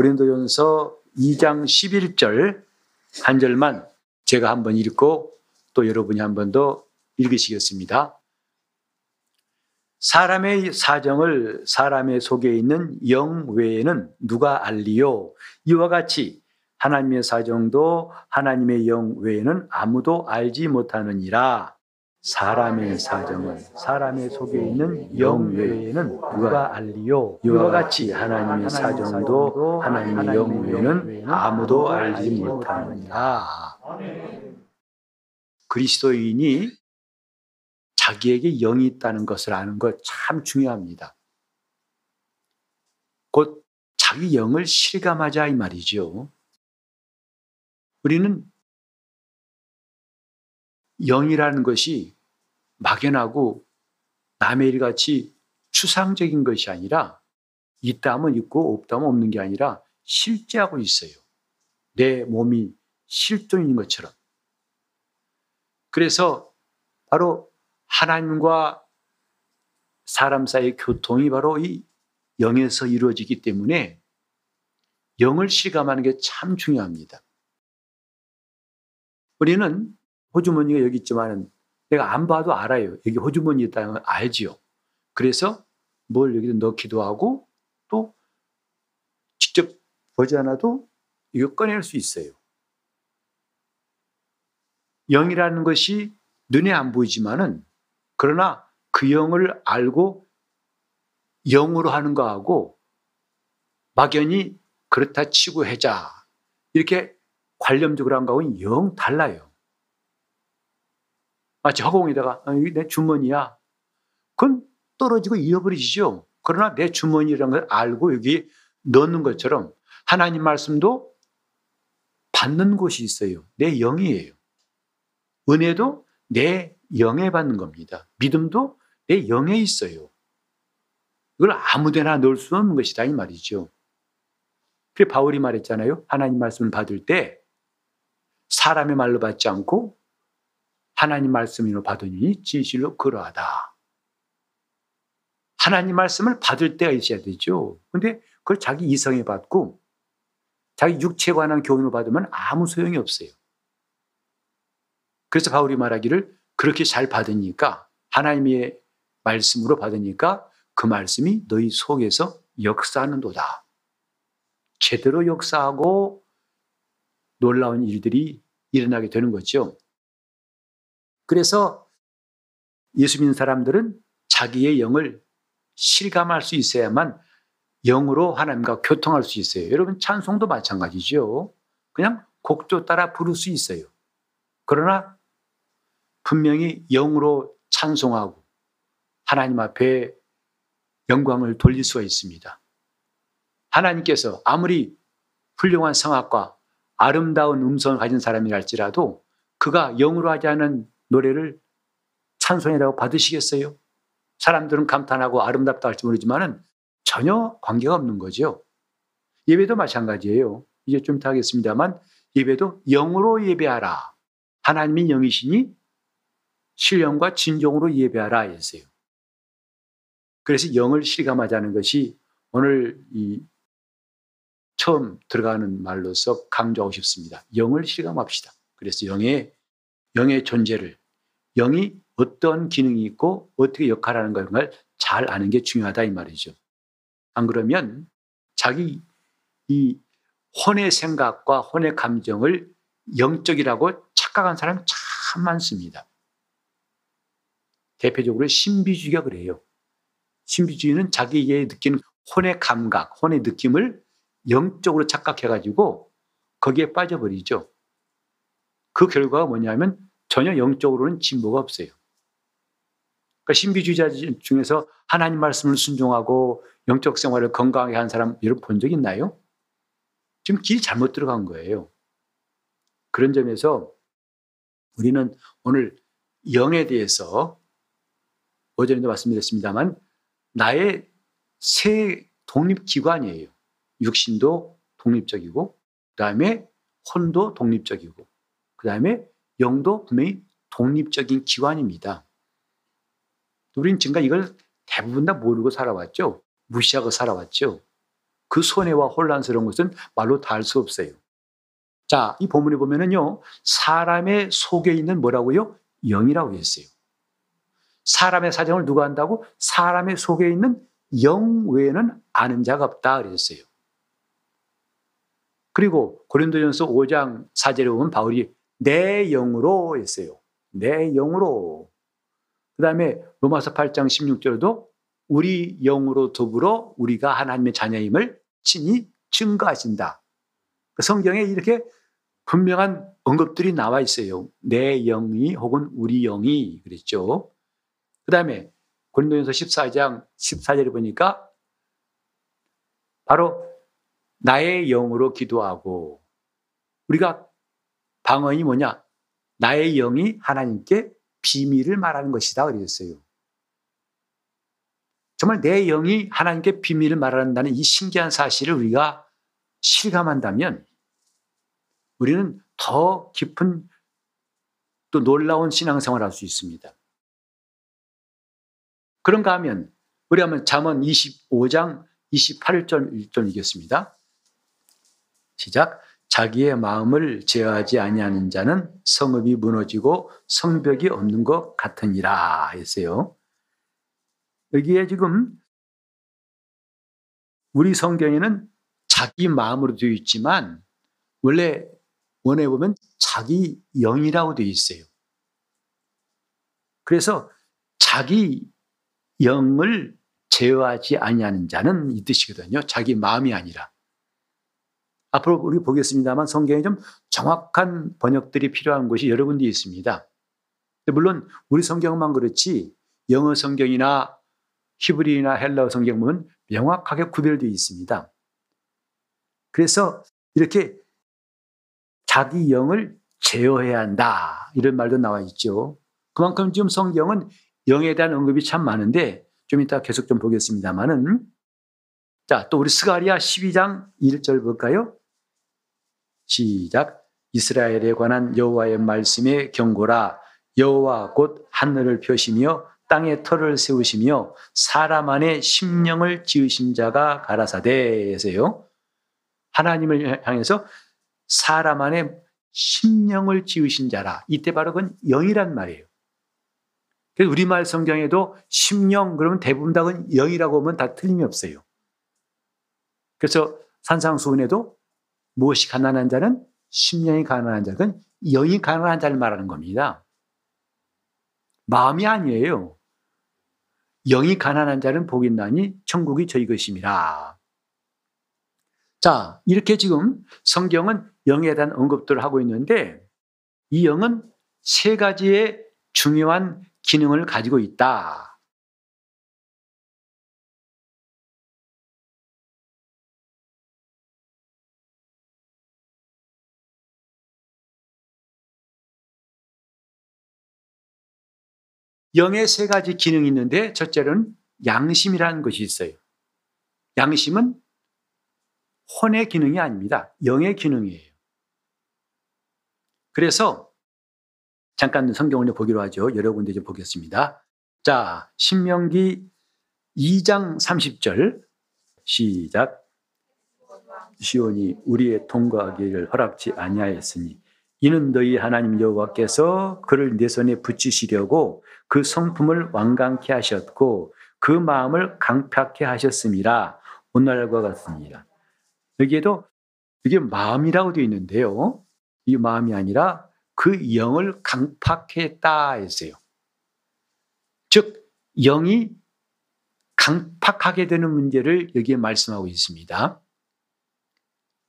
고린도전서 2장 11절 한 절만 제가 한번 읽고 또 여러분이 한 번 더 읽으시겠습니다. 사람의 사정을 사람의 속에 있는 영 외에는 누가 알리요? 이와 같이 하나님의 사정도 하나님의 영 외에는 아무도 알지 못하느니라. 사람의 사정을 사람의 속에 있는 영 외에는 누가 알리요? 이와 같이 하나님의 사정도 하나님의 영 외에는 아무도 알지 못하느니라. 그리스도인이 자기에게 영이 있다는 것을 아는 것 참 중요합니다. 곧 자기 영을 실감하자 이 말이죠. 우리는 영이라는 것이 막연하고 남의 일 같이 추상적인 것이 아니라 있다면 있고 없다면 없는 게 아니라 실제하고 있어요. 내 몸이 실존인 것처럼. 그래서 바로 하나님과 사람 사이의 교통이 바로 이 영에서 이루어지기 때문에 영을 실감하는 게 참 중요합니다. 우리는 호주머니가 여기 있지만 내가 안 봐도 알아요. 여기 호주머니 있다는 걸 알지요. 그래서 뭘 여기다 넣기도 하고 또 직접 보지 않아도 이거 꺼낼 수 있어요. 영이라는 것이 눈에 안 보이지만은 그러나 그 영을 알고 영으로 하는 거하고 막연히 그렇다 치고 해자 이렇게 관념적으로 한 거하고는 영 달라요. 마치 허공에다가 아, 이게 내 주머니야. 그건 떨어지고 잃어버리죠. 그러나 내 주머니라는 걸 알고 여기 넣는 것처럼 하나님 말씀도 받는 곳이 있어요. 내 영이에요. 은혜도 내 영에 받는 겁니다. 믿음도 내 영에 있어요. 이걸 아무데나 넣을 수 없는 것이다 이 말이죠. 그 바울이 말했잖아요. 하나님 말씀을 받을 때 사람의 말로 받지 않고 하나님 말씀으로 받으니 진실로 그러하다. 하나님 말씀을 받을 때가 있어야 되죠. 근데 그걸 자기 이성에 받고 자기 육체에 관한 교훈을 받으면 아무 소용이 없어요. 그래서 바울이 말하기를 그렇게 잘 받으니까 하나님의 말씀으로 받으니까 그 말씀이 너희 속에서 역사하는도다. 제대로 역사하고 놀라운 일들이 일어나게 되는 거죠. 그래서 예수 믿는 사람들은 자기의 영을 실감할 수 있어야만 영으로 하나님과 교통할 수 있어요. 여러분 찬송도 마찬가지죠. 그냥 곡조 따라 부를 수 있어요. 그러나 분명히 영으로 찬송하고 하나님 앞에 영광을 돌릴 수가 있습니다. 하나님께서 아무리 훌륭한 성악과 아름다운 음성을 가진 사람이랄지라도 그가 영으로 하지 않은 노래를 찬송이라고 받으시겠어요? 사람들은 감탄하고 아름답다 할지 모르지만은 전혀 관계가 없는 거죠. 예배도 마찬가지예요. 이제 좀 이따 하겠습니다만 예배도 영으로 예배하라. 하나님이 영이시니 신령과 진정으로 예배하라 했어요. 그래서 영을 실감하자는 것이 오늘 이 처음 들어가는 말로서 강조하고 싶습니다. 영을 실감합시다. 그래서 영의 영의 존재를 영이 어떤 기능이 있고 어떻게 역할하는 걸잘 아는 게 중요하다 이 말이죠. 안 그러면 자기 이 혼의 생각과 혼의 감정을 영적이라고 착각한 사람이 참 많습니다. 대표적으로 신비주의가 그래요. 신비주의는 자기에게 느끼는 혼의 감각, 혼의 느낌을 영적으로 착각해가지고 거기에 빠져버리죠. 그 결과가 뭐냐면 전혀 영적으로는 진보가 없어요. 그러니까 신비주의자 중에서 하나님 말씀을 순종하고 영적 생활을 건강하게 한 사람 여러분 본 적 있나요? 지금 길이 잘못 들어간 거예요. 그런 점에서 우리는 오늘 영에 대해서 어제도 말씀드렸습니다만 나의 새 독립기관이에요. 육신도 독립적이고 그 다음에 혼도 독립적이고 그 다음에 영도 분명히 독립적인 기관입니다. 우리는 지금까지 이걸 대부분 다 모르고 살아왔죠. 무시하고 살아왔죠. 그 손해와 혼란스러운 것은 말로 다 할 수 없어요. 자, 이 본문에 보면은요, 사람의 속에 있는 뭐라고요? 영이라고 했어요. 사람의 사정을 누가 안다고? 사람의 속에 있는 영 외에는 아는 자가 없다 그랬어요. 그리고 고린도전서 5장 4절에 보면 바울이 내 영으로 했어요. 내 영으로. 그 다음에 로마서 8장 16절도 우리 영으로 더불어 우리가 하나님의 자녀임을 친히 증거하신다. 그 성경에 이렇게 분명한 언급들이 나와 있어요. 내 영이 혹은 우리 영이 그랬죠. 그 다음에 고린도전서 14장 14절에 보니까 바로 나의 영으로 기도하고 우리가 방언이 뭐냐? 나의 영이 하나님께 비밀을 말하는 것이다 그랬어요. 정말 내 영이 하나님께 비밀을 말한다는 이 신기한 사실을 우리가 실감한다면 우리는 더 깊은 또 놀라운 신앙생활을 할 수 있습니다. 그런가 하면 우리 한번 잠언 25장 28절 1절 읽겠습니다. 시작. 자기의 마음을 제어하지 아니하는 자는 성읍이 무너지고 성벽이 없는 것 같으니라 했어요. 여기에 지금 우리 성경에는 자기 마음으로 되어 있지만 원래 원에 보면 자기 영이라고 되어 있어요. 그래서 자기 영을 제어하지 아니하는 자는 이 뜻이거든요. 자기 마음이 아니라. 앞으로 우리 보겠습니다만 성경에 좀 정확한 번역들이 필요한 곳이 여러 군데 있습니다. 물론 우리 성경만 그렇지 영어 성경이나 히브리나 헬라어 성경 보면 명확하게 구별되어 있습니다. 그래서 이렇게 자기 영을 제어해야 한다. 이런 말도 나와 있죠. 그만큼 지금 성경은 영에 대한 언급이 참 많은데 좀 이따 계속 좀 보겠습니다만은 자, 또 우리 스가리아 12장 1절 볼까요? 시작. 이스라엘에 관한 여호와의 말씀의 경고라 여호와 곧 하늘을 펴시며 땅에 터를 세우시며 사람 안에 심령을 지으신 자가 가라사대 에서요. 하나님을 향해서 사람 안에 심령을 지으신 자라. 이때 바로 그건 영이란 말이에요. 그래서 우리말 성경에도 심령 그러면 대부분 다 영이라고 하면 다 틀림이 없어요. 그래서 산상수훈에도 무엇이 가난한 자는 심령이 가난한 자는 영이 가난한 자를 말하는 겁니다. 마음이 아니에요. 영이 가난한 자는 복이 나니 천국이 저희 것임이라. 자, 이렇게 지금 성경은 영에 대한 언급들을 하고 있는데 이 영은 세 가지의 중요한 기능을 가지고 있다. 영의 세 가지 기능이 있는데 첫째는 양심이라는 것이 있어요. 양심은 혼의 기능이 아닙니다. 영의 기능이에요. 그래서 잠깐 성경을 보기로 하죠. 여러 군데 좀 보겠습니다. 자, 신명기 2장 30절 시작. 시온이 우리의 통과하기를 허락지 아니하였으니 이는 너희 하나님 여호와께서 그를 내 손에 붙이시려고 그 성품을 완강케 하셨고 그 마음을 강팍케 하셨음이라 오늘과 같습니다. 여기에도 이게 마음이라고 되어 있는데요. 이 마음이 아니라 그 영을 강팍했다 했어요. 즉 영이 강팍하게 되는 문제를 여기에 말씀하고 있습니다.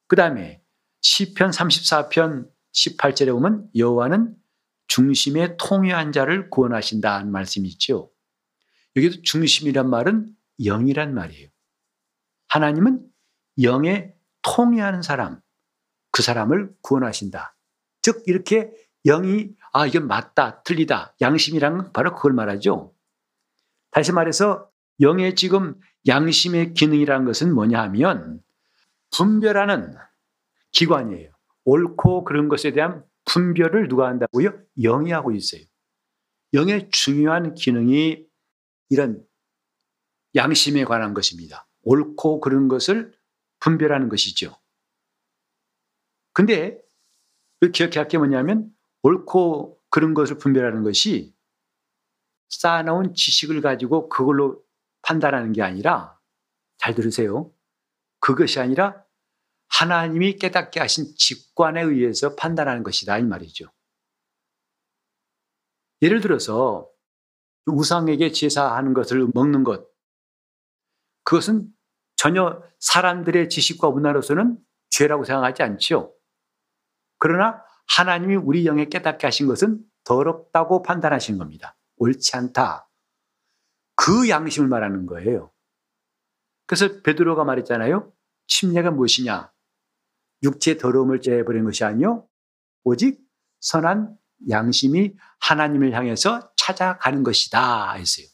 그 다음에 시편 34편 18절에 보면 여호와는 중심에 통요한 자를 구원하신다는 말씀이 있죠. 여기도 중심이란 말은 영이란 말이에요. 하나님은 영에 통요하는 사람, 그 사람을 구원하신다. 즉 이렇게 영이 아 이건 맞다 틀리다 양심이란 바로 그걸 말하죠. 다시 말해서 영의 지금 양심의 기능이라는 것은 뭐냐 하면 분별하는 기관이에요. 옳고 그런 것에 대한 분별을 누가 한다고요? 영이 하고 있어요. 영의 중요한 기능이 이런 양심에 관한 것입니다. 옳고 그런 것을 분별하는 것이죠. 근데 그 기억해야 할 게 뭐냐면 옳고 그런 것을 분별하는 것이 쌓아놓은 지식을 가지고 그걸로 판단하는 게 아니라 잘 들으세요. 그것이 아니라 하나님이 깨닫게 하신 직관에 의해서 판단하는 것이다 이 말이죠. 예를 들어서 우상에게 제사하는 것을 먹는 것 그것은 전혀 사람들의 지식과 문화로서는 죄라고 생각하지 않죠. 그러나 하나님이 우리 영에 깨닫게 하신 것은 더럽다고 판단하신 겁니다. 옳지 않다. 그 양심을 말하는 거예요. 그래서 베드로가 말했잖아요. 침례가 무엇이냐? 육체 더러움을 제해버린 것이 아니요 오직 선한 양심이 하나님을 향해서 찾아가는 것이다 했어요.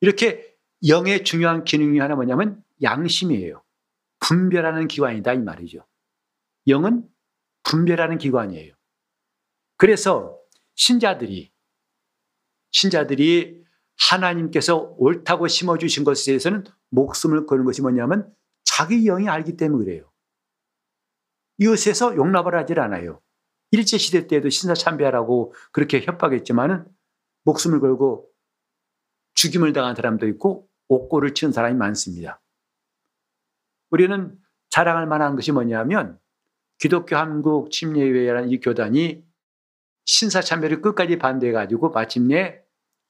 이렇게 영의 중요한 기능이 하나 뭐냐면 양심이에요. 분별하는 기관이다 이 말이죠. 영은 분별하는 기관이에요. 그래서 신자들이 신자들이 하나님께서 옳다고 심어주신 것에 대해서는 목숨을 거는 것이 뭐냐면 자기 영이 알기 때문에 그래요. 이것에서 용납을 하질 않아요. 일제시대 때도 신사참배하라고 그렇게 협박했지만은 목숨을 걸고 죽임을 당한 사람도 있고 옥고를 치는 사람이 많습니다. 우리는 자랑할 만한 것이 뭐냐면 기독교 한국 침례회라는 이 교단이 신사참배를 끝까지 반대해가지고 마침내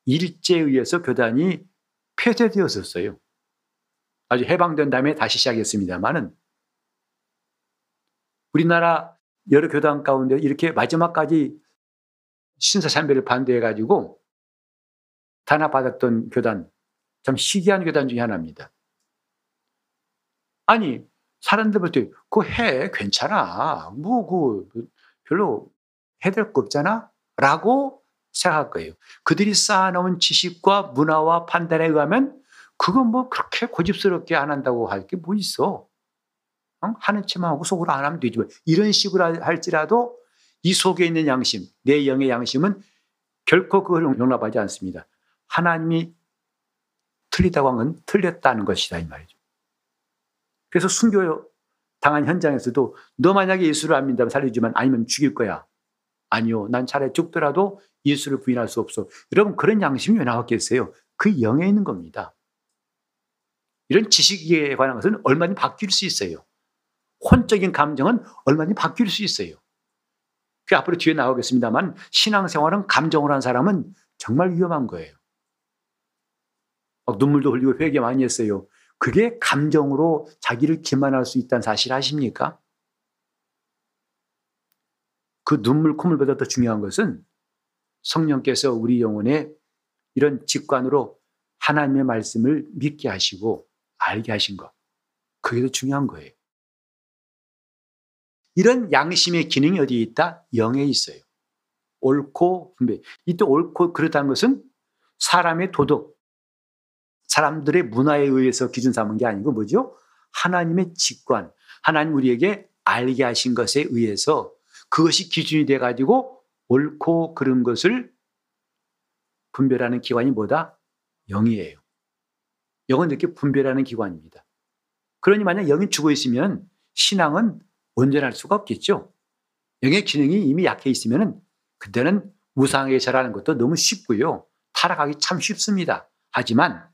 일제에 의해서 교단이 폐쇄되었었어요. 아주 해방된 다음에 다시 시작했습니다만은 우리나라 여러 교단 가운데 이렇게 마지막까지 신사참배를 반대해가지고 단합받았던 교단, 참 희귀한 교단 중에 하나입니다. 아니, 사람들 볼 때, 그거 해, 괜찮아. 뭐, 그, 별로 해될 거 없잖아? 라고 생각할 거예요. 그들이 쌓아놓은 지식과 문화와 판단에 의하면 그건 뭐 그렇게 고집스럽게 안 한다고 할 게 뭐 있어. 응? 하는 체만 하고 속으로 안 하면 되지. 뭐. 이런 식으로 할지라도 이 속에 있는 양심, 내 영의 양심은 결코 그걸 용납하지 않습니다. 하나님이 틀리다고 한 건 틀렸다는 것이다 이 말이죠. 그래서 순교 당한 현장에서도 너 만약에 예수를 안 믿다면 살려주면 아니면 죽일 거야. 아니요. 난 차라리 죽더라도 예수를 부인할 수 없어. 여러분 그런 양심이 왜 나왔겠어요? 그 영에 있는 겁니다. 이런 지식에 관한 것은 얼마든지 바뀔 수 있어요. 혼적인 감정은 얼마든지 바뀔 수 있어요. 그 앞으로 뒤에 나오겠습니다만 신앙생활은 감정을 한 사람은 정말 위험한 거예요. 눈물도 흘리고 회개 많이 했어요. 그게 감정으로 자기를 기만할 수 있다는 사실 아십니까? 그 눈물, 콧물보다 더 중요한 것은 성령께서 우리 영혼에 이런 직관으로 하나님의 말씀을 믿게 하시고 알게 하신 것. 그게 더 중요한 거예요. 이런 양심의 기능이 어디에 있다? 영에 있어요. 옳고 분배. 이때 옳고 그렇다는 것은 사람의 도덕, 사람들의 문화에 의해서 기준 삼은 게 아니고 뭐죠? 하나님의 직관, 하나님 우리에게 알게 하신 것에 의해서 그것이 기준이 돼 가지고 옳고 그른 것을 분별하는 기관이 뭐다? 영이에요. 영은 이렇게 분별하는 기관입니다. 그러니 만약 영이 죽어 있으면 신앙은 온전할 수가 없겠죠. 영의 기능이 이미 약해 있으면 그때는 우상에게 절하는 것도 너무 쉽고요. 타락하기 참 쉽습니다. 하지만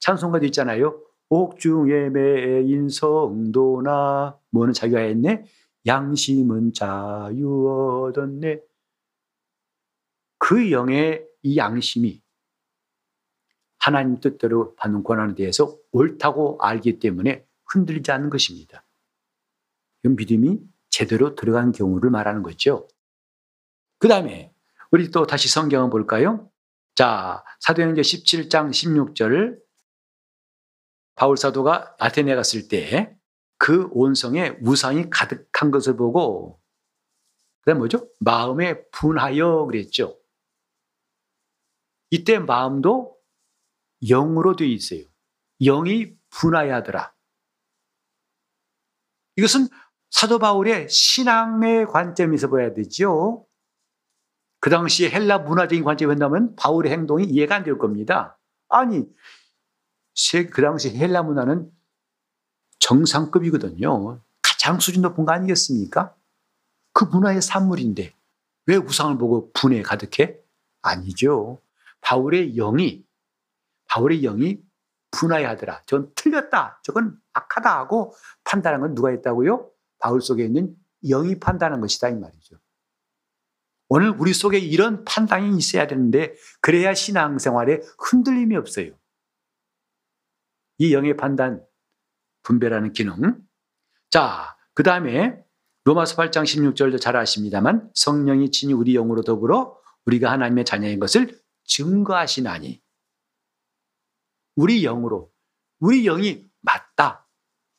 찬송가도 있잖아요. 옥중에 매인 성도나 뭐는 자기가 했네? 양심은 자유 얻었네. 그 영의 이 양심이 하나님 뜻대로 받는 권한에 대해서 옳다고 알기 때문에 흔들리지 않는 것입니다. 이 믿음이 제대로 들어간 경우를 말하는 거죠. 그 다음에 우리 또 다시 성경을 볼까요? 자, 사도행전 17장 16절 바울 사도가 아테네 갔을 때 그 온성에 우상이 가득한 것을 보고 그다음 뭐죠? 마음에 분하여 그랬죠. 이때 마음도 영으로 되어 있어요. 영이 분하여하더라. 이것은 사도 바울의 신앙의 관점에서 봐야 되죠. 그 당시에 헬라 문화적인 관점에 본다면 바울의 행동이 이해가 안 될 겁니다. 아니, 그 당시 헬라 문화는 정상급이거든요. 가장 수준 높은 거 아니겠습니까? 그 문화의 산물인데 왜 우상을 보고 분에 가득해? 아니죠. 바울의 영이 바울의 영이 분하여하더라. 저건 틀렸다. 저건 악하다 하고 판단한 건 누가 했다고요? 바울 속에 있는 영이 판단한 것이다 이 말이죠. 오늘 우리 속에 이런 판단이 있어야 되는데 그래야 신앙생활에 흔들림이 없어요. 이 영의 판단, 분별하는 기능. 자, 그 다음에 로마서 8장 16절도 잘 아십니다만 성령이 친히 우리 영으로 더불어 우리가 하나님의 자녀인 것을 증거하시나니 우리 영으로 우리 영이 맞다.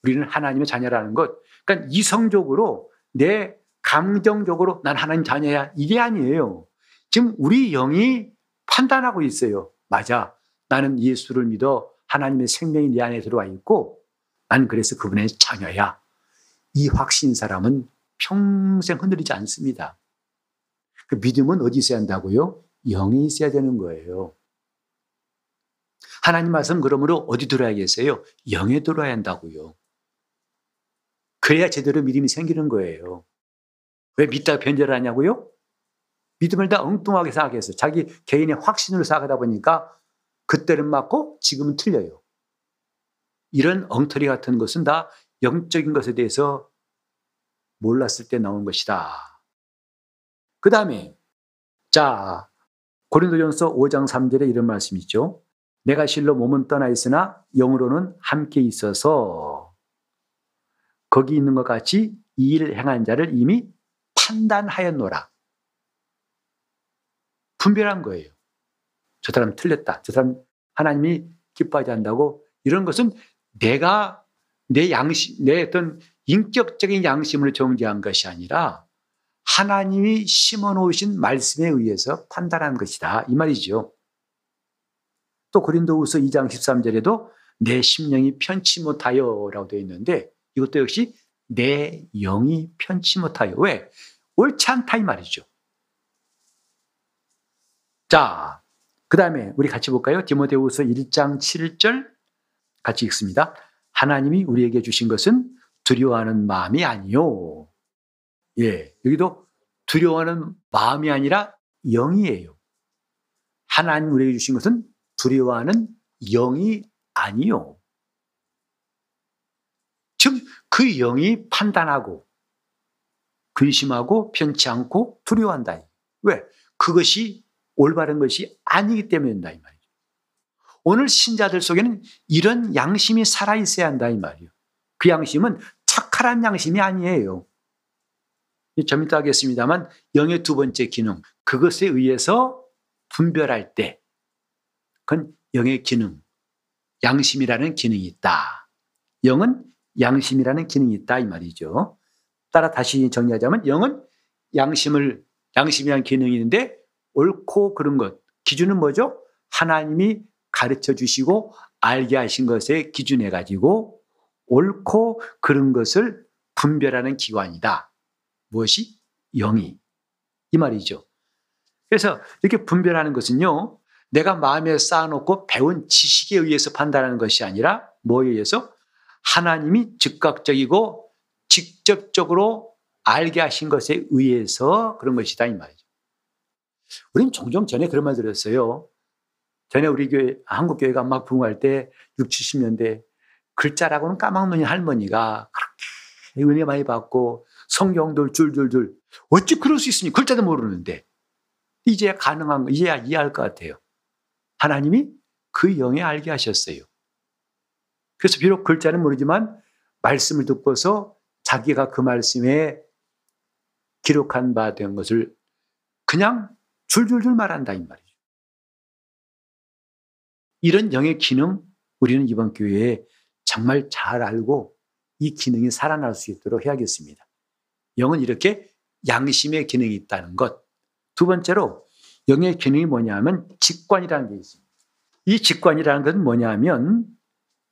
우리는 하나님의 자녀라는 것. 그러니까 이성적으로 내 감정적으로 난 하나님 자녀야 이게 아니에요. 지금 우리 영이 판단하고 있어요. 맞아. 나는 예수를 믿어 하나님의 생명이 내 안에 들어와 있고 난 그래서 그분의 자녀야. 이 확신 사람은 평생 흔들리지 않습니다. 그 믿음은 어디 있어야 한다고요? 영에 있어야 되는 거예요. 하나님 말씀 그러므로 어디 들어야 겠어요? 영에 들어야 한다고요. 그래야 제대로 믿음이 생기는 거예요. 왜 믿다가 변절을 하냐고요? 믿음을 다 엉뚱하게 생각해서 자기 개인의 확신으로 생각하다 보니까 그때는 맞고 지금은 틀려요. 이런 엉터리 같은 것은 다 영적인 것에 대해서 몰랐을 때 나온 것이다. 그 다음에 자 고린도전서 5장 3절에 이런 말씀이 있죠. 내가 실로 몸은 떠나 있으나 영으로는 함께 있어서 거기 있는 것 같이 이 일을 행한 자를 이미 판단하였노라. 분별한 거예요. 저 사람 틀렸다. 저 사람 하나님이 기뻐하지 않는다고 이런 것은 내가 내 양심, 내 어떤 인격적인 양심으로 정지한 것이 아니라 하나님이 심어 놓으신 말씀에 의해서 판단한 것이다. 이 말이죠. 또 고린도후서 2장 13절에도 내 심령이 편치 못하여라고 되어 있는데 이것도 역시 내 영이 편치 못하여. 왜? 옳지 않다 이 말이죠. 자, 그 다음에 우리 같이 볼까요? 디모데후서 1장 7절 같이 읽습니다. 하나님이 우리에게 주신 것은 두려워하는 마음이 아니요. 예, 여기도 두려워하는 마음이 아니라 영이에요. 하나님 우리에게 주신 것은 두려워하는 영이 아니요. 즉, 그 영이 판단하고, 근심하고, 편치 않고, 두려워한다. 왜? 그것이 올바른 것이 아니기 때문이다. 이 말이죠. 오늘 신자들 속에는 이런 양심이 살아있어야 한다. 이 말이에요. 그 양심은 착한 양심이 아니에요. 좀 이따 하겠습니다만, 영의 두 번째 기능, 그것에 의해서 분별할 때, 그건 영의 기능, 양심이라는 기능이 있다. 영은 양심이라는 기능이 있다 이 말이죠. 따라 다시 정리하자면 영은 양심을 양심이라는 기능이 있는데 옳고 그른 것 기준은 뭐죠? 하나님이 가르쳐 주시고 알게 하신 것에 기준해 가지고 옳고 그른 것을 분별하는 기관이다. 무엇이? 영이. 이 말이죠. 그래서 이렇게 분별하는 것은요, 내가 마음에 쌓아놓고 배운 지식에 의해서 판단하는 것이 아니라 뭐에 의해서? 하나님이 즉각적이고 직접적으로 알게 하신 것에 의해서 그런 것이다 이 말이죠. 우리는 종종 전에 그런 말 들었어요. 전에 우리 교회 한국 교회가 막 부흥할 때 6, 70년대 글자라고는 까막눈이 할머니가 그렇게 은혜 많이 받고 성경들 줄줄줄 어찌 그럴 수 있으니 글자도 모르는데 이제 가능한 이제야 이해할 것 같아요. 하나님이 그 영에 알게 하셨어요. 그래서 비록 글자는 모르지만 말씀을 듣고서 자기가 그 말씀에 기록한 바 된 것을 그냥 줄줄줄 말한다 이 말이죠. 이런 영의 기능 우리는 이번 교회에 정말 잘 알고 이 기능이 살아날 수 있도록 해야겠습니다. 영은 이렇게 양심의 기능이 있다는 것. 두 번째로 영의 기능이 뭐냐면 직관이라는 게 있습니다. 이 직관이라는 것은 뭐냐면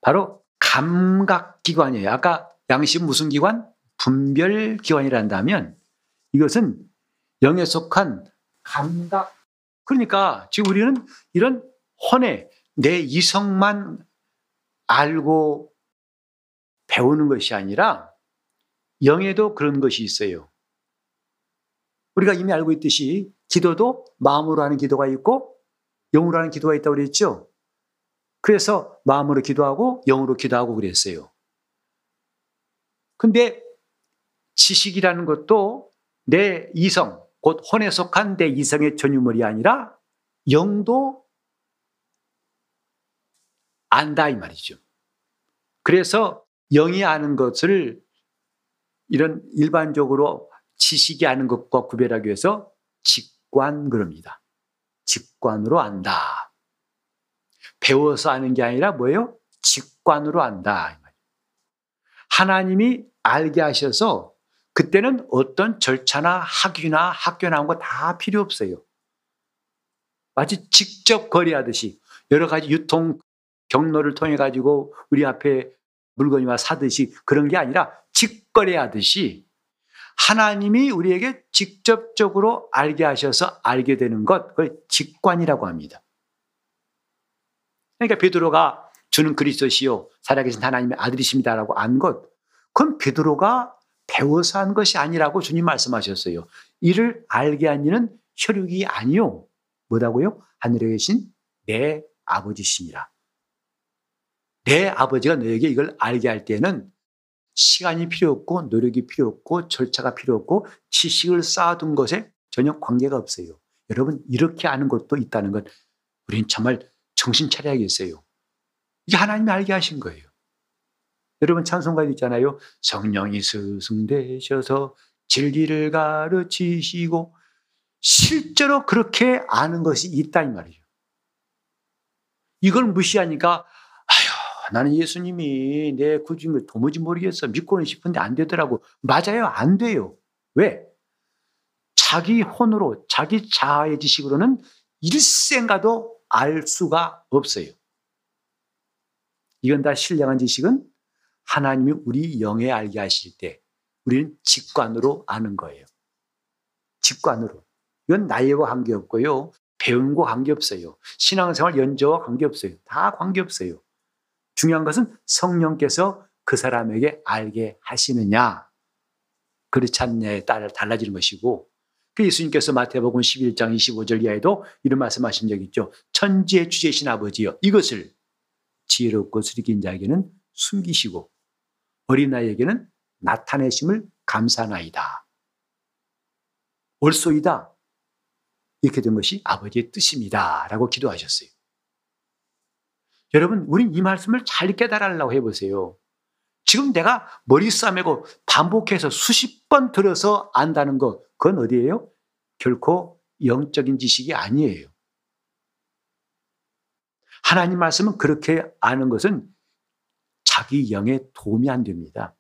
바로 감각기관이에요. 아까 양심 무슨 기관? 분별기관이란다면 이것은 영에 속한 감각. 그러니까 지금 우리는 이런 혼에 내 이성만 알고 배우는 것이 아니라 영에도 그런 것이 있어요. 우리가 이미 알고 있듯이 기도도 마음으로 하는 기도가 있고 영으로 하는 기도가 있다고 그랬죠. 그래서 마음으로 기도하고 영으로 기도하고 그랬어요. 근데 지식이라는 것도 내 이성, 곧 혼에 속한 내 이성의 전유물이 아니라 영도 안다 이 말이죠. 그래서 영이 아는 것을 이런 일반적으로 지식이 아는 것과 구별하기 위해서 직 관 그럽니다. 직관으로 안다. 배워서 아는 게 아니라 뭐예요? 직관으로 안다. 하나님이 알게 하셔서 그때는 어떤 절차나 학위나 학교 나온 거 다 필요 없어요. 마치 직접 거래하듯이 여러 가지 유통 경로를 통해 가지고 우리 앞에 물건이 와 사듯이 그런 게 아니라 직거래하듯이 하나님이 우리에게 직접적으로 알게 하셔서 알게 되는 것, 그걸 직관이라고 합니다. 그러니까 베드로가 주는 그리스도시요 살아계신 하나님의 아들이십니다라고 안 것, 그건 베드로가 배워서 한 것이 아니라고 주님 말씀하셨어요. 이를 알게 한 이는 혈육이 아니요. 뭐라고요? 하늘에 계신 내 아버지시니라. 내 아버지가 너에게 이걸 알게 할 때는 시간이 필요 없고 노력이 필요 없고 절차가 필요 없고 지식을 쌓아둔 것에 전혀 관계가 없어요. 여러분 이렇게 아는 것도 있다는 것 우리는 정말 정신 차려야겠어요. 이게 하나님이 알게 하신 거예요. 여러분 찬송가도 있잖아요. 성령이 스승 되셔서 진리를 가르치시고 실제로 그렇게 아는 것이 있다 이 말이죠. 이걸 무시하니까 나는 예수님이 내 구주인 걸 도무지 모르겠어. 믿고는 싶은데 안 되더라고. 맞아요. 안 돼요. 왜? 자기 혼으로, 자기 자아의 지식으로는 일생가도 알 수가 없어요. 이건 다 신령한 지식은 하나님이 우리 영에 알게 하실 때 우리는 직관으로 아는 거예요. 직관으로. 이건 나이와 관계없고요. 거 관계없어요. 신앙생활 연저와 관계없어요. 다 관계없어요. 중요한 것은 성령께서 그 사람에게 알게 하시느냐, 그렇지 않냐에 따라 달라지는 것이고, 그 예수님께서 마태복음 11장 25절 이하에도 이런 말씀하신 적 있죠. 천지의 주제신 아버지여, 이것을 지혜롭고 수리긴 자에게는 숨기시고, 어린아이에게는 나타내심을 감사나이다. 올소이다. 이렇게 된 것이 아버지의 뜻입니다. 라고 기도하셨어요. 여러분, 우린 이 말씀을 잘 깨달으려고 해보세요. 지금 내가 머리 싸매고 반복해서 수십 번 들어서 안다는 것, 그건 어디예요? 결코 영적인 지식이 아니에요. 하나님 말씀은 그렇게 아는 것은 자기 영에 도움이 안 됩니다.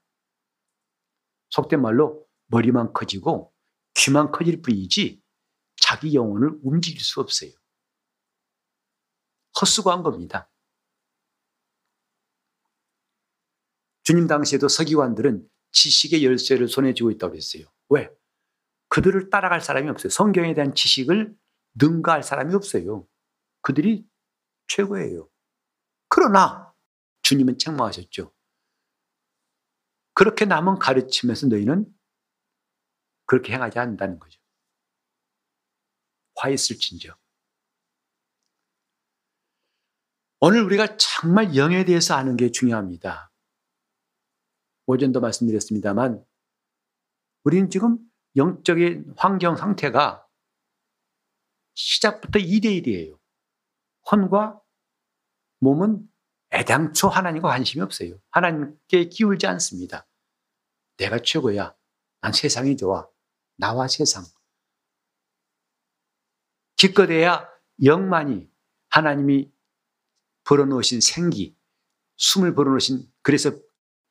속된 말로 머리만 커지고 귀만 커질 뿐이지 자기 영혼을 움직일 수 없어요. 헛수고한 겁니다. 주님 당시에도 서기관들은 지식의 열쇠를 손에 쥐고 있다고 했어요. 왜? 그들을 따라갈 사람이 없어요. 성경에 대한 지식을 능가할 사람이 없어요. 그들이 최고예요. 그러나 주님은 책망하셨죠. 그렇게 남은 가르치면서 너희는 그렇게 행하지 않는다는 거죠. 화 있을진저. 오늘 우리가 정말 영에 대해서 아는 게 중요합니다. 오전도 말씀드렸습니다만 우리는 지금 영적인 환경 상태가 시작부터 2대1이에요. 혼과 몸은 애당초 하나님과 관심이 없어요. 하나님께 기울지 않습니다. 내가 최고야. 난 세상이 좋아. 나와 세상. 기껏해야 영만이 하나님이 벌어놓으신 생기, 숨을 벌어놓으신 그래서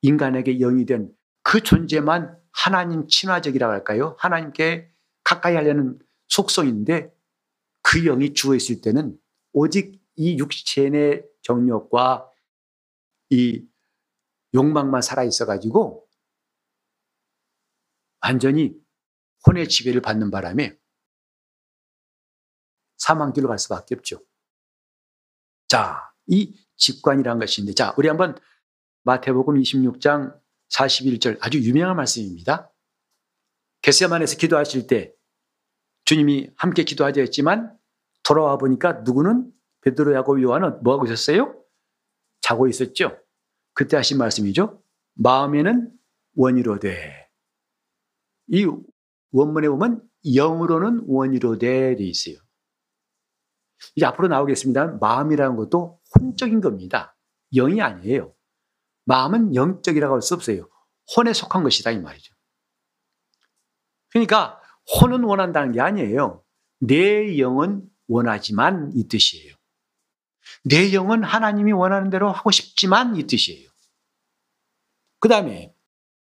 인간에게 영이 된 그 존재만 하나님 친화적이라고 할까요? 하나님께 가까이 하려는 속성인데 그 영이 죽어 있을 때는 오직 이 육체의 정욕과 이 욕망만 살아 있어 가지고 완전히 혼의 지배를 받는 바람에 사망길로 갈 수밖에 없죠. 자, 이 직관이란 것인데, 자, 우리 한번 마태복음 26장 41절 아주 유명한 말씀입니다. 게세만에서 기도하실 때 주님이 함께 기도하자 했지만 돌아와 보니까 누구는 베드로 야곱 요한은 뭐 하고 있었어요? 자고 있었죠. 그때 하신 말씀이죠. 마음에는 원이로되. 이 원문에 보면 영으로는 원이로되 돼 있어요. 이제 앞으로 나오겠습니다. 마음이라는 것도 혼적인 겁니다. 영이 아니에요. 마음은 영적이라고 할 수 없어요. 혼에 속한 것이다 이 말이죠. 그러니까 혼은 원한다는 게 아니에요. 내 영은 원하지만 이 뜻이에요. 내 영은 하나님이 원하는 대로 하고 싶지만 이 뜻이에요. 그 다음에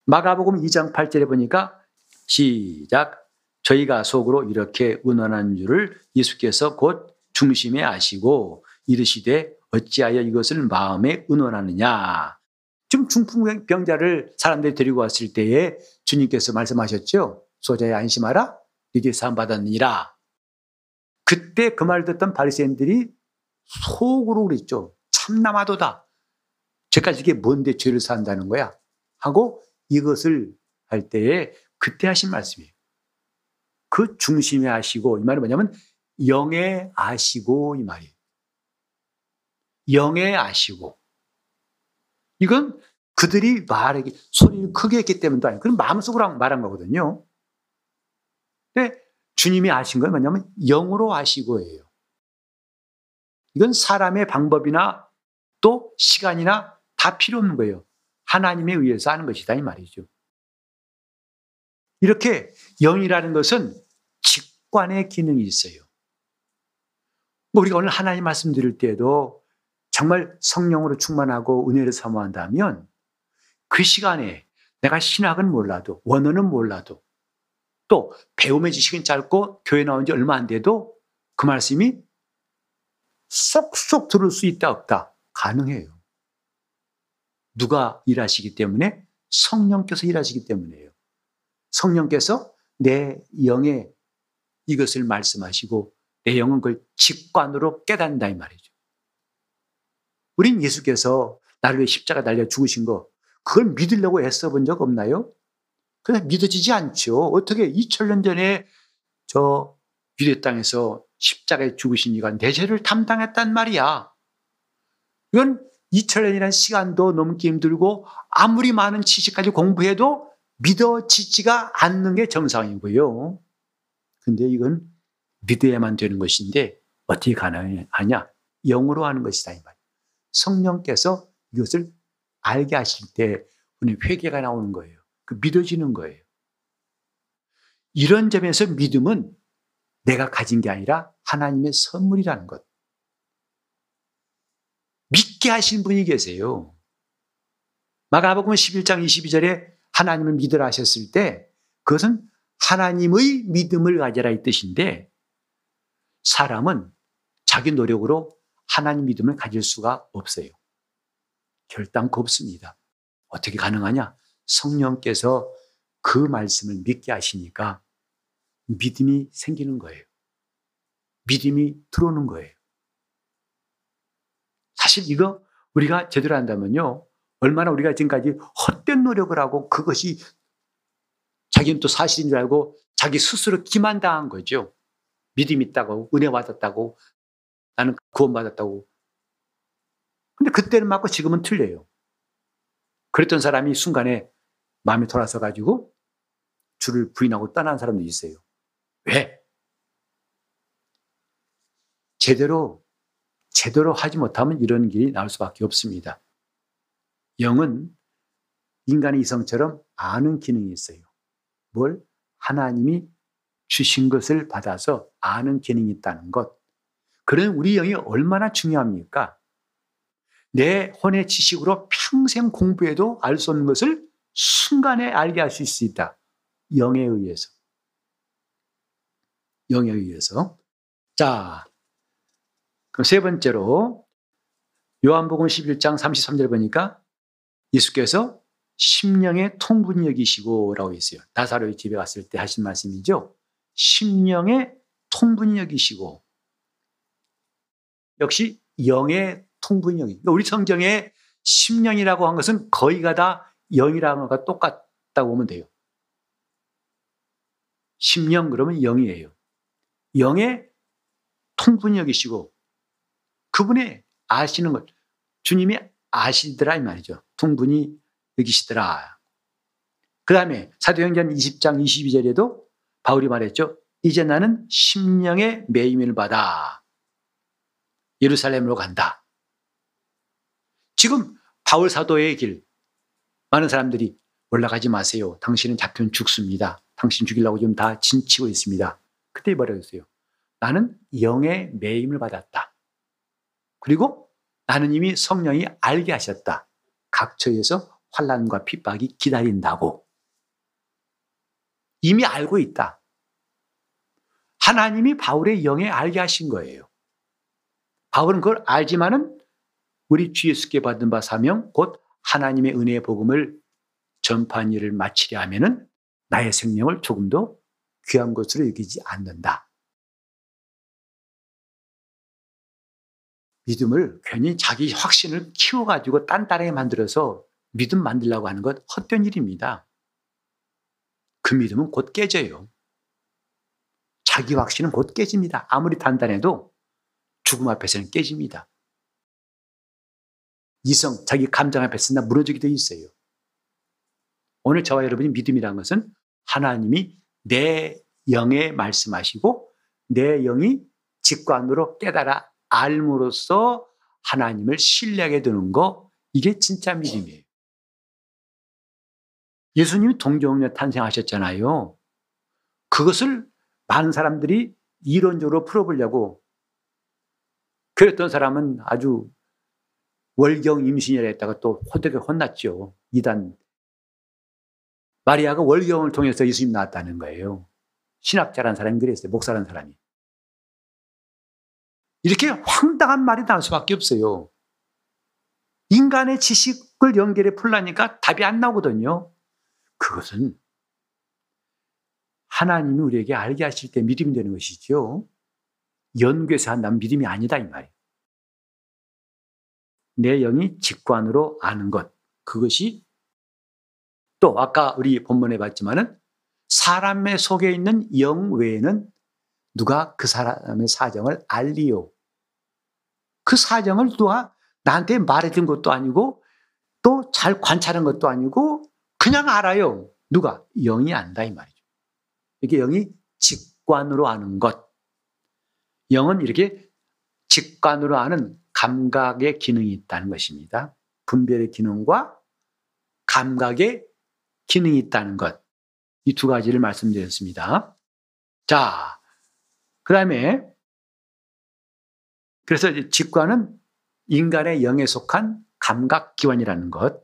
마가복음 2장 8절에 보니까 시작 저희가 속으로 이렇게 의논한 줄을 예수께서 곧 중심에 아시고 이르시되 어찌하여 이것을 마음에 의논하느냐 지금 중풍병자를 사람들이 데리고 왔을 때에 주님께서 말씀하셨죠. 소자에 안심하라. 네게 사함 받았느니라. 그때 그말 듣던 바리새인들이 속으로 그랬죠. 참나마도다. 죄까지 이게 뭔데 죄를 산다는 거야? 하고 이것을 할 때에 그때 하신 말씀이에요. 그 중심에 하시고 이 말은 뭐냐면 영에 아시고 이 말이에요. 영에 아시고 이건 그들이 말하기 소리를 크게 했기 때문도 아니고 그건 마음속으로 말한 거거든요. 근데 주님이 아신 건 뭐냐면 영으로 아시고예요. 이건 사람의 방법이나 또 시간이나 다 필요 없는 거예요. 하나님에 의해서 하는 것이다 이 말이죠. 이렇게 영이라는 것은 직관의 기능이 있어요. 뭐 우리가 오늘 하나님 말씀 드릴 때에도 정말 성령으로 충만하고 은혜를 사모한다면 그 시간에 내가 신학은 몰라도 원어는 몰라도 또 배움의 지식은 짧고 교회 나온 지 얼마 안 돼도 그 말씀이 쏙쏙 들을 수 있다 없다 가능해요. 누가 일하시기 때문에 성령께서 일하시기 때문에요. 성령께서 내 영에 이것을 말씀하시고 내 영은 그걸 직관으로 깨닫는다 이 말이죠. 우린 예수께서 나를 위해 십자가 달려 죽으신 거 그걸 믿으려고 애써 본 적 없나요? 그냥 믿어지지 않죠. 어떻게 2000년 전에 저 유대 땅에서 십자가에 죽으신 이가 내 죄를 담당했단 말이야. 이건 2000년이라는 시간도 넘기 힘들고 아무리 많은 지식까지 공부해도 믿어지지가 않는 게 정상이고요. 근데 이건 믿어야만 되는 것인데 어떻게 가능하냐? 영으로 하는 것이다 이 말. 성령께서 이것을 알게 하실 때 우리 회개가 나오는 거예요. 그 믿어지는 거예요. 이런 점에서 믿음은 내가 가진 게 아니라 하나님의 선물이라는 것. 믿게 하신 분이 계세요. 마가복음 11장 22절에 하나님을 믿으라 하셨을 때 그것은 하나님의 믿음을 가져라 이 뜻인데 사람은 자기 노력으로 하나님 믿음을 가질 수가 없어요. 결단코 없습니다. 어떻게 가능하냐? 성령께서 그 말씀을 믿게 하시니까 믿음이 생기는 거예요. 믿음이 들어오는 거예요. 사실 이거 우리가 제대로 한다면요. 얼마나 우리가 지금까지 헛된 노력을 하고 그것이 자기는 또 사실인 줄 알고 자기 스스로 기만당한 거죠. 믿음 있다고, 은혜 받았다고, 나는 구원받았다고. 근데 그때는 맞고 지금은 틀려요. 그랬던 사람이 순간에 마음이 돌아서 가지고 주를 부인하고 떠난 사람도 있어요. 왜? 제대로, 제대로 하지 못하면 이런 길이 나올 수밖에 없습니다. 영은 인간의 이성처럼 아는 기능이 있어요. 뭘? 하나님이 주신 것을 받아서 아는 기능이 있다는 것. 그런 우리 영이 얼마나 중요합니까? 내 혼의 지식으로 평생 공부해도 알 수 없는 것을 순간에 알게 할 수 있다. 영에 의해서. 영에 의해서. 자, 그럼 세 번째로 요한복음 11장 33절 보니까 예수께서 심령의 통분력이시고 라고 했어요. 나사로의 집에 갔을 때 하신 말씀이죠. 심령의 통분력이시고 역시 영의 통분력이 그러니까 우리 성경에 심령이라고 한 것은 거의가 다 영이라는 것과 똑같다고 보면 돼요. 심령 그러면 영이에요. 영의 통분이 여기시고 그분의 아시는 것 주님이 아시더라 이 말이죠. 통분이 여기시더라. 그 다음에 사도행전 20장 22절에도 바울이 말했죠. 이제 나는 심령의 매임을 받아 예루살렘으로 간다. 지금 바울 사도의 길 많은 사람들이 올라가지 마세요. 당신은 잡히면 죽습니다. 당신 죽이려고 지금 다 진치고 있습니다. 그때 말했어요. 나는 영의 매임을 받았다. 그리고 나는 이미 성령이 알게 하셨다. 각처에서 환란과 핍박이 기다린다고. 이미 알고 있다. 하나님이 바울의 영에 알게 하신 거예요. 바울은 그걸 알지만은 우리 주 예수께 받은 바 사명 곧 하나님의 은혜의 복음을 전파한 일을 마치려 하면은 나의 생명을 조금도 귀한 것으로 여기지 않는다. 믿음을 괜히 자기 확신을 키워가지고 단단하게 만들어서 믿음 만들려고 하는 것 헛된 일입니다. 그 믿음은 곧 깨져요. 자기 확신은 곧 깨집니다. 아무리 단단해도 죽음 앞에서는 깨집니다. 이성, 자기 감정 앞에서 나 무너지게 돼 있어요. 오늘 저와 여러분이 믿음이란 것은 하나님이 내 영에 말씀하시고 내 영이 직관으로 깨달아 알므로써 하나님을 신뢰하게 되는 거 이게 진짜 믿음이에요. 예수님이 동정녀 탄생하셨잖아요. 그것을 많은 사람들이 이론적으로 풀어보려고 그랬던 사람은 아주 월경 임신이라 했다가 또 호되게 혼났죠. 이단. 마리아가 월경을 통해서 예수님 나왔다는 거예요. 신학자라는 사람이 그랬어요. 목사라는 사람이. 이렇게 황당한 말이 나올 수밖에 없어요. 인간의 지식을 연결해 풀라니까 답이 안 나오거든요. 그것은 하나님이 우리에게 알게 하실 때 믿음이 되는 것이죠. 연구해서 한다면 믿음이 아니다 이 말이에요. 내 영이 직관으로 아는 것 그것이 또 아까 우리 본문에 봤지만은 사람의 속에 있는 영 외에는 누가 그 사람의 사정을 알리요. 그 사정을 누가 나한테 말해준 것도 아니고 또 잘 관찰한 것도 아니고 그냥 알아요. 누가? 영이 안다 이 말이죠. 이게 영이 직관으로 아는 것. 영은 이렇게 직관으로 아는 감각의 기능이 있다는 것입니다. 분별의 기능과 감각의 기능이 있다는 것. 이 두 가지를 말씀드렸습니다. 자, 그 다음에 그래서 직관은 인간의 영에 속한 감각 기관이라는 것.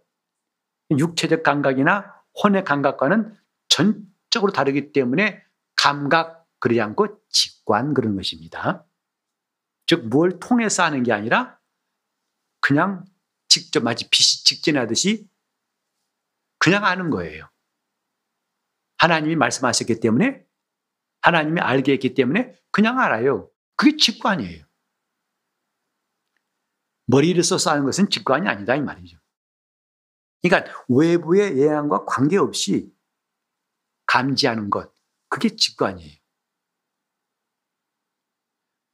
육체적 감각이나 혼의 감각과는 전적으로 다르기 때문에 감각 그러지 않고 직관 그런 것입니다. 즉, 뭘 통해서 하는 게 아니라 그냥 직접 마치 빛이 직진하듯이 그냥 아는 거예요. 하나님이 말씀하셨기 때문에 하나님이 알게 했기 때문에 그냥 알아요. 그게 직관이에요. 머리를 써서 하는 것은 직관이 아니다 이 말이죠. 그러니까 외부의 예향과 관계없이 감지하는 것 그게 직관이에요.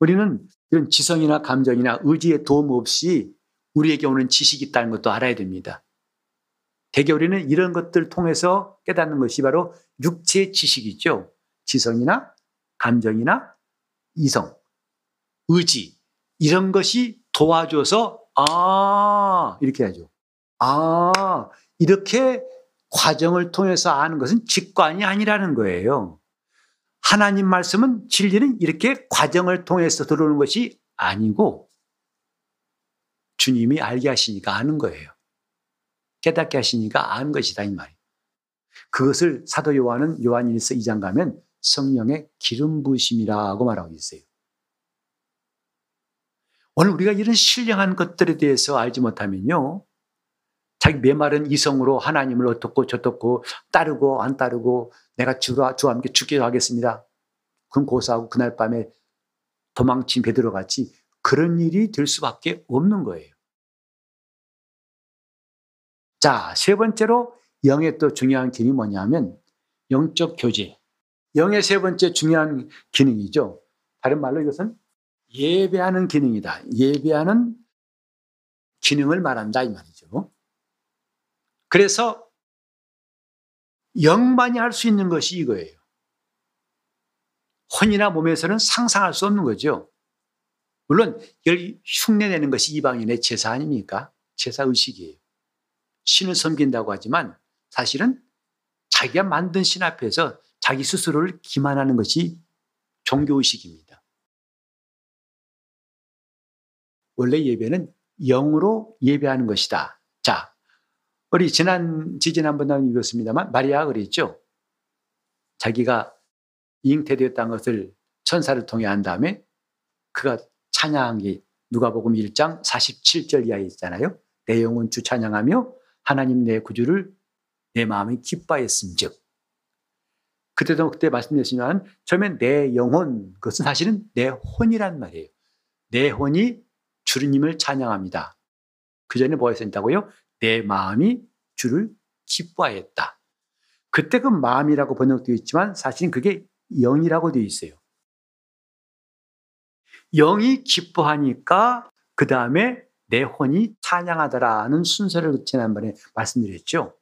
우리는 이런 지성이나 감정이나 의지의 도움 없이 우리에게 오는 지식이 있다는 것도 알아야 됩니다. 대개 우리는 이런 것들 통해서 깨닫는 것이 바로 육체의 지식이죠. 지성이나 감정이나 이성, 의지 이런 것이 도와줘서 아 이렇게 하죠. 아 이렇게 과정을 통해서 아는 것은 직관이 아니라는 거예요. 하나님 말씀은 진리는 이렇게 과정을 통해서 들어오는 것이 아니고 주님이 알게 하시니까 아는 거예요. 깨닫게 하시니까 아는 것이다 이 말이에요. 그것을 사도 요한은 요한일서 2장 가면 성령의 기름 부심이라고 말하고 있어요. 오늘 우리가 이런 신령한 것들에 대해서 알지 못하면요. 자기 메마른 이성으로 하나님을 어떻고 저떻고 따르고 안 따르고 내가 주와, 주와 함께 죽기도 하겠습니다. 그럼 고사하고 그날 밤에 도망친 베드로 같이 그런 일이 될 수밖에 없는 거예요. 자, 세 번째로 영의 또 중요한 기능이 뭐냐면 영적 교제. 영의 세 번째 중요한 기능이죠. 다른 말로 이것은 예배하는 기능이다. 예배하는 기능을 말한다 이 말이죠. 그래서 영만이 할 수 있는 것이 이거예요. 혼이나 몸에서는 상상할 수 없는 거죠. 물론 흉내 내는 것이 이방인의 제사 아닙니까? 제사 의식이에요. 신을 섬긴다고 하지만 사실은 자기가 만든 신 앞에서 자기 스스로를 기만하는 것이 종교 의식입니다. 원래 예배는 영으로 예배하는 것이다. 자, 우리 지난, 지지난번 읽었습니다만 마리아가 그랬죠. 자기가 잉태되었다는 것을 천사를 통해 한 다음에 그가 찬양한 게 누가복음 1장 47절 이하에 있잖아요. 내 영혼 주 찬양하며 하나님 내 구주를 내 마음이 기뻐했음즉 그때도 그때 말씀드렸지만 처음에 내 영혼 그것은 사실은 내 혼이란 말이에요. 내 혼이 주님을 찬양합니다. 그 전에 뭐 했었다고요? 내 마음이 주를 기뻐하였다. 그때 그 마음이라고 번역되어 있지만 사실은 그게 영이라고 되어 있어요. 영이 기뻐하니까 그 다음에 내 혼이 찬양하더라는 순서를 지난번에 말씀드렸죠.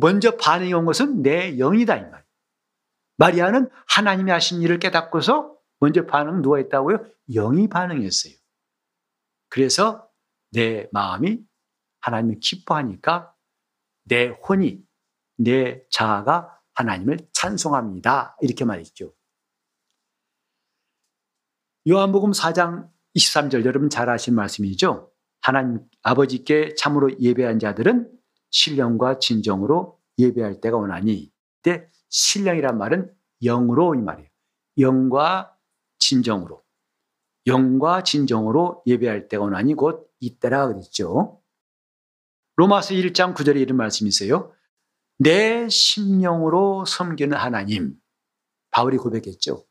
먼저 반응이 온 것은 내 영이다 이 말. 마리아는 하나님이 하신 일을 깨닫고서 먼저 반응 누가 했다고요? 영이 반응했어요. 그래서 내 마음이 하나님을 기뻐하니까 내 혼이 내 자아가 하나님을 찬송합니다. 이렇게 말했죠. 요한복음 4장 23절 여러분 잘 아시는 말씀이죠. 하나님 아버지께 참으로 예배한 자들은 신령과 진정으로 예배할 때가 오나니 때 신령이란 말은 영으로 이 말이에요. 영과 진정으로 영과 진정으로 예배할 때가 오나니 곧 이때라 그랬죠. 로마서 1장 9절에 이런 말씀이 있어요. 내 심령으로 섬기는 하나님. 바울이 고백했죠.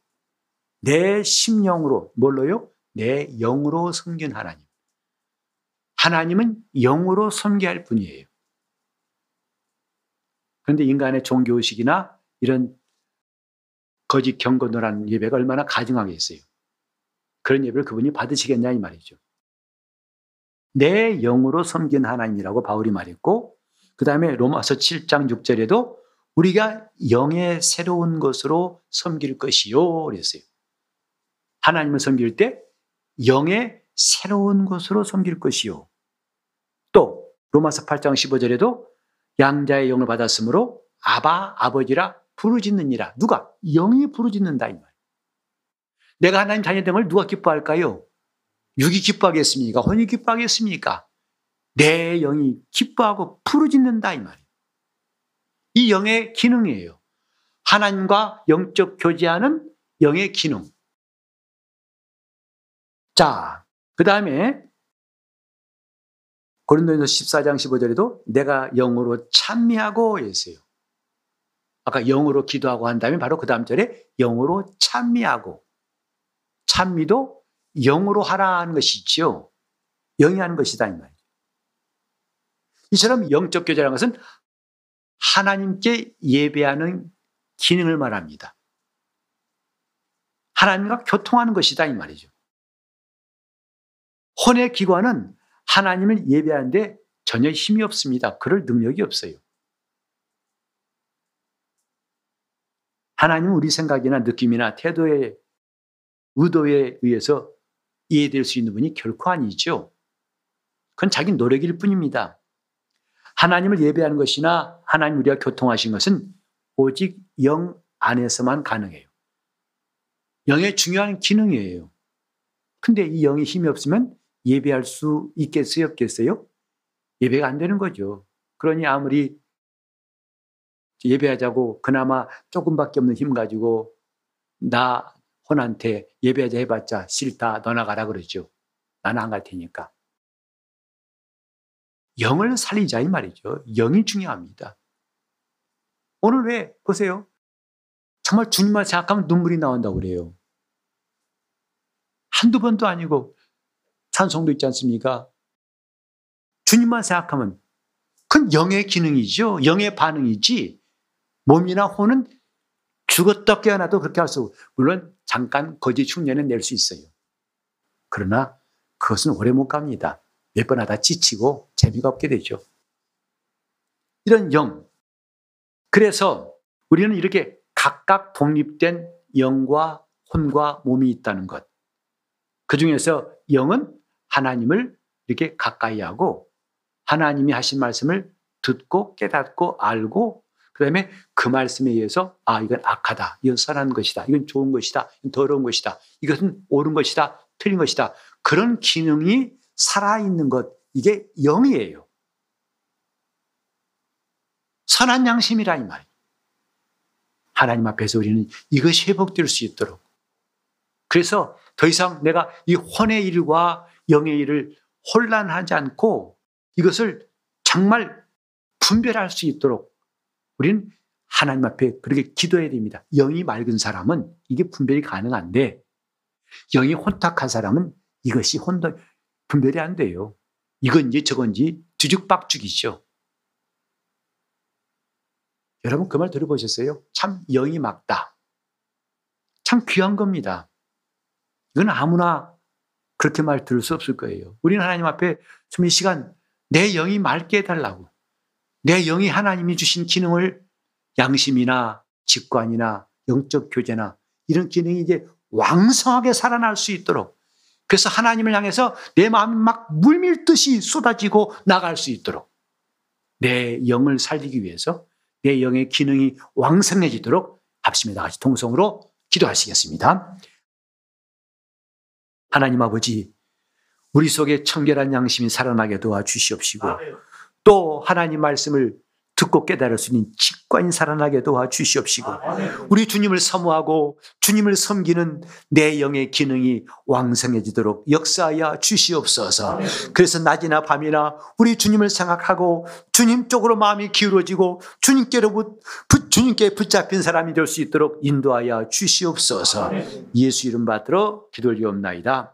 내 심령으로 뭘로요? 내 영으로 섬기는 하나님. 하나님은 영으로 섬겨할 뿐이에요. 그런데 인간의 종교의식이나 이런 거짓 경건노란 예배가 얼마나 가증하겠어요. 그런 예배를 그분이 받으시겠냐 이 말이죠. 내 영으로 섬긴 하나님이라고 바울이 말했고 그 다음에 로마서 7장 6절에도 우리가 영의 새로운 것으로 섬길 것이요 그랬어요. 하나님을 섬길 때 영의 새로운 것으로 섬길 것이요. 또 로마서 8장 15절에도 양자의 영을 받았으므로 아바 아버지라 부르짖느니라. 누가? 영이 부르짖는다 이 말. 내가 하나님 자녀됨을 누가 기뻐할까요? 육이 기뻐하겠습니까? 혼이 기뻐하겠습니까? 내 영이 기뻐하고 부르짖는다 이 말이에요. 이 영의 기능이에요. 하나님과 영적 교제하는 영의 기능. 자, 그 다음에 고린도전서 14장 15절에도 내가 영으로 찬미하고 했어요. 아까 영으로 기도하고 한 다음에 바로 그 다음 절에 영으로 찬미하고 찬미도 영으로 하라는 것이지요. 영이 하는 것이다 이 말이죠. 이처럼 영적 교제라는 것은 하나님께 예배하는 기능을 말합니다. 하나님과 교통하는 것이다 이 말이죠. 혼의 기관은 하나님을 예배하는데 전혀 힘이 없습니다. 그럴 능력이 없어요. 하나님은 우리 생각이나 느낌이나 태도의 의도에 의해서 이해될 수 있는 분이 결코 아니죠. 그건 자기 노력일 뿐입니다. 하나님을 예배하는 것이나 하나님 우리가 교통하신 것은 오직 영 안에서만 가능해요. 영의 중요한 기능이에요. 근데 이 영이 힘이 없으면 예배할 수 있겠어요, 없겠어요? 예배가 안 되는 거죠. 그러니 아무리 예배하자고 그나마 조금밖에 없는 힘 가지고 나 혼한테 예배하자 해봤자 싫다 너나 가라 그러죠. 나는 안 갈 테니까. 영을 살리자 이 말이죠. 영이 중요합니다. 오늘 왜 보세요. 정말 주님만 생각하면 눈물이 나온다고 그래요. 한두 번도 아니고 찬송도 있지 않습니까? 주님만 생각하면 그건 영의 기능이죠. 영의 반응이지. 몸이나 혼은 죽었다 깨어나도 그렇게 할 수, 물론 잠깐 거짓 흉내는 낼 수 있어요. 그러나 그것은 오래 못 갑니다. 몇 번 하다 지치고 재미가 없게 되죠. 이런 영. 그래서 우리는 이렇게 각각 독립된 영과 혼과 몸이 있다는 것. 그 중에서 영은 하나님을 이렇게 가까이 하고 하나님이 하신 말씀을 듣고 깨닫고 알고 그 다음에 그 말씀에 의해서 아 이건 악하다, 이건 선한 것이다, 이건 좋은 것이다, 이건 더러운 것이다, 이것은 옳은 것이다, 틀린 것이다. 그런 기능이 살아 있는 것 이게 영이에요. 선한 양심이라 이 말. 하나님 앞에서 우리는 이것이 회복될 수 있도록. 그래서 더 이상 내가 이 혼의 일과 영의 일을 혼란하지 않고 이것을 정말 분별할 수 있도록 우리는 하나님 앞에 그렇게 기도해야 됩니다. 영이 맑은 사람은 이게 분별이 가능한데 영이 혼탁한 사람은 이것이 혼돈 분별이 안 돼요. 이건지 저건지 뒤죽박죽이죠. 여러분 그 말 들어보셨어요? 참 영이 막다. 참 귀한 겁니다. 이건 아무나 그렇게 말 들을 수 없을 거예요. 우리는 하나님 앞에 좀 이 시간 내 영이 맑게 해달라고. 내 영이 하나님이 주신 기능을 양심이나 직관이나 영적 교제나 이런 기능이 이제 왕성하게 살아날 수 있도록 그래서 하나님을 향해서 내 마음이 막 물밀듯이 쏟아지고 나갈 수 있도록 내 영을 살리기 위해서 내 영의 기능이 왕성해지도록 합심에 다 같이 통성으로 기도하시겠습니다. 하나님 아버지, 우리 속에 청결한 양심이 살아나게 도와주시옵시고, 또 하나님 말씀을 듣고 깨달을 수 있는 직관이 살아나게 도와주시옵시고 우리 주님을 사모하고 주님을 섬기는 내 영의 기능이 왕성해지도록 역사하여 주시옵소서. 그래서 낮이나 밤이나 우리 주님을 생각하고 주님 쪽으로 마음이 기울어지고 주님께로 주님께 붙잡힌 사람이 될 수 있도록 인도하여 주시옵소서. 예수 이름 받들어 기도를 이옵나이다.